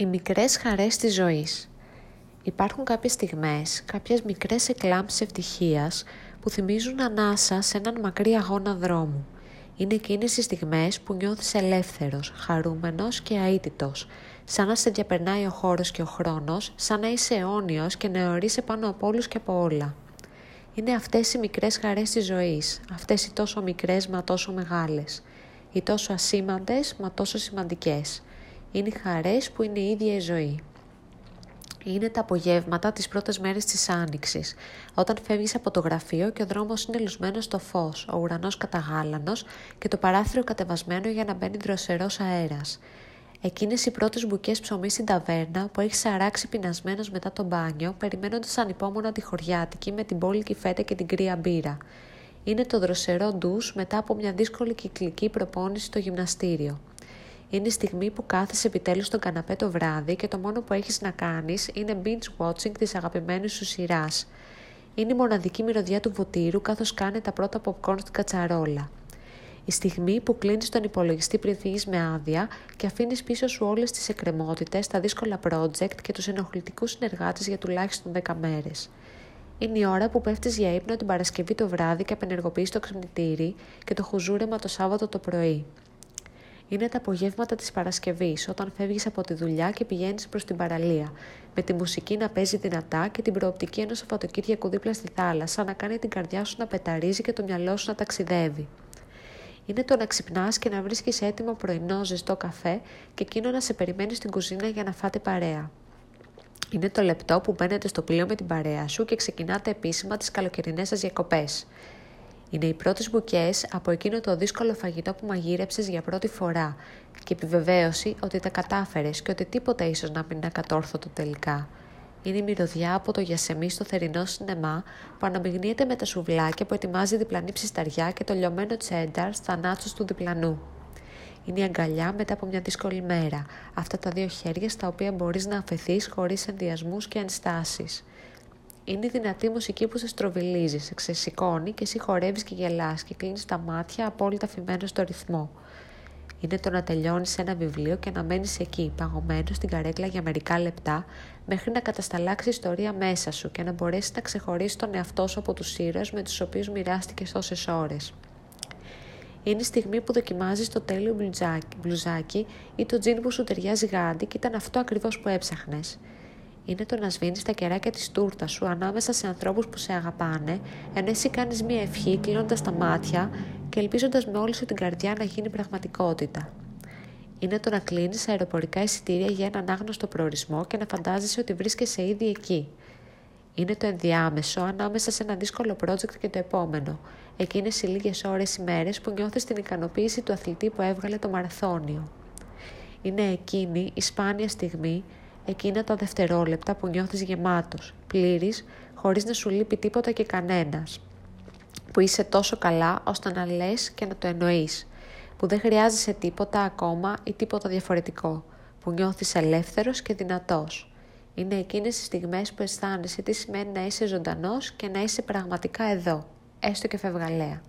Οι μικρές χαρές της ζωής. Υπάρχουν κάποιες στιγμές, κάποιες μικρές εκλάμψεις ευτυχίας που θυμίζουν ανάσα σε έναν μακρύ αγώνα δρόμου. Είναι εκείνες οι στιγμές που νιώθεις ελεύθερος, χαρούμενος και αίτητος, σαν να σε διαπερνάει ο χώρος και ο χρόνος, σαν να είσαι αιώνιος και να εωρείσαι πάνω από όλους και από όλα. Είναι αυτές οι μικρές χαρές της ζωής, αυτές οι τόσο μικρές μα τόσο μεγάλες, οι τόσο ασήμαντες μα τόσο σημαντικές είναι οι χαρές που είναι η ίδια η ζωή. Είναι τα απογεύματα τις πρώτες μέρες της Άνοιξης, όταν φεύγεις από το γραφείο και ο δρόμος είναι λουσμένος στο φως, ο ουρανός καταγάλανος και το παράθυρο κατεβασμένο για να μπαίνει δροσερός αέρας. Εκείνες οι πρώτες μπουκές ψωμί στην ταβέρνα που έχεις αράξει πεινασμένος μετά το μπάνιο, περιμένοντας ανυπόμονα τη χωριάτικη με την πόλικη φέτα και την κρύα μπύρα. Είναι το δροσερό ντους μετά από μια δύσκολη κυκλική προπόνηση στο γυμναστήριο. Είναι η στιγμή που κάθεσαι επιτέλους στον καναπέ το βράδυ και το μόνο που έχεις να κάνεις είναι binge watching τη αγαπημένη σου σειράς. Είναι η μοναδική μυρωδιά του βοτήρου καθώς κάνει τα πρώτα popcorn στην κατσαρόλα. Η στιγμή που κλείνεις τον υπολογιστή πριν φύγεις με άδεια και αφήνεις πίσω σου όλες τις εκκρεμότητες, τα δύσκολα project και τους ενοχλητικούς συνεργάτες για τουλάχιστον 10 μέρες. Είναι η ώρα που πέφτεις για ύπνο την Παρασκευή το βράδυ και απενεργοποιείς το ξυπνητήρι και το χουζούρεμα το Σάββατο το πρωί είναι τα απογεύματα της Παρασκευής, όταν φεύγεις από τη δουλειά και πηγαίνεις προς την παραλία, με τη μουσική να παίζει δυνατά και την προοπτική ενός Σαββατοκύριακου δίπλα στη θάλασσα να κάνει την καρδιά σου να πεταρίζει και το μυαλό σου να ταξιδεύει. Είναι το να ξυπνάς και να βρίσκεις έτοιμο πρωινό ζεστό καφέ και εκείνο να σε περιμένει στην κουζίνα για να φάτε παρέα. Είναι το λεπτό που μπαίνετε στο πλοίο με την παρέα σου και ξεκινάτε επίσημα τις καλοκαιρινές σας διακοπές. Είναι οι πρώτες μπουκές από εκείνο το δύσκολο φαγητό που μαγείρεψες για πρώτη φορά και επιβεβαίωση ότι τα κατάφερες και ότι τίποτα ίσως να μην είναι ακατόρθωτο τελικά. Είναι η μυρωδιά από το γιασεμί στο θερινό σινεμά που αναμειγνύεται με τα σουβλάκια που ετοιμάζει διπλανή ψισταριά και το λιωμένο τσένταρ στα νάτσο του διπλανού. Είναι η αγκαλιά μετά από μια δύσκολη μέρα. Αυτά τα δύο χέρια στα οποία μπορείς να αφαιθείς χωρίς ενδιασμούς και ενστάσεις. Είναι η δυνατή μουσική που σε στροβιλίζει, σε ξεσηκώνει και εσύ χορεύεις και γελάς και κλείνεις τα μάτια απόλυτα φημμένο στο ρυθμό. Είναι το να τελειώνεις ένα βιβλίο και να μένεις εκεί, παγωμένος στην καρέκλα για μερικά λεπτά, μέχρι να κατασταλάξεις ιστορία μέσα σου και να μπορέσεις να ξεχωρίσεις τον εαυτό σου από τους ήρωες με τους οποίους μοιράστηκες τόσες ώρες. Είναι η στιγμή που δοκιμάζεις το τέλειο μπλουζάκι ή το τζιν που σου ταιριάζει γάντι και ήταν αυτό ακριβώς που έψαχνες είναι το να σβήνεις τα κεράκια τη τούρτα σου ανάμεσα σε ανθρώπους που σε αγαπάνε, ενώ εσύ κάνεις μία ευχή κλείνοντας τα μάτια και ελπίζοντας με όλη σου την καρδιά να γίνει πραγματικότητα. Είναι το να κλείνεις αεροπορικά εισιτήρια για έναν άγνωστο προορισμό και να φαντάζεσαι ότι βρίσκεσαι ήδη εκεί. Είναι το ενδιάμεσο ανάμεσα σε ένα δύσκολο project και το επόμενο, εκείνες οι λίγες ώρες ή μέρες που νιώθεις την ικανοποίηση του αθλητή που έβγαλε το μαραθώνιο. Είναι εκείνη η σπάνια στιγμή εκείνα τα δευτερόλεπτα που νιώθεις γεμάτος, πλήρης, χωρίς να σου λείπει τίποτα και κανένας. Που είσαι τόσο καλά ώστε να λες και να το εννοείς. Που δεν χρειάζεσαι τίποτα ακόμα ή τίποτα διαφορετικό. Που νιώθεις ελεύθερος και δυνατός. Είναι εκείνες οι στιγμές που αισθάνεσαι τι σημαίνει να είσαι ζωντανός και να είσαι πραγματικά εδώ, έστω και φευγαλέα.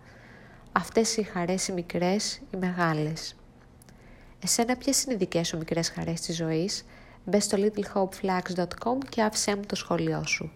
Αυτές οι χαρές οι μικρές, οι μεγάλες. Εσένα ποιες είναι οι δικές σου μικρές χαρές της ζωής, Μπες στο littlehopeflags.com και άφησέ μου το σχόλιο σου.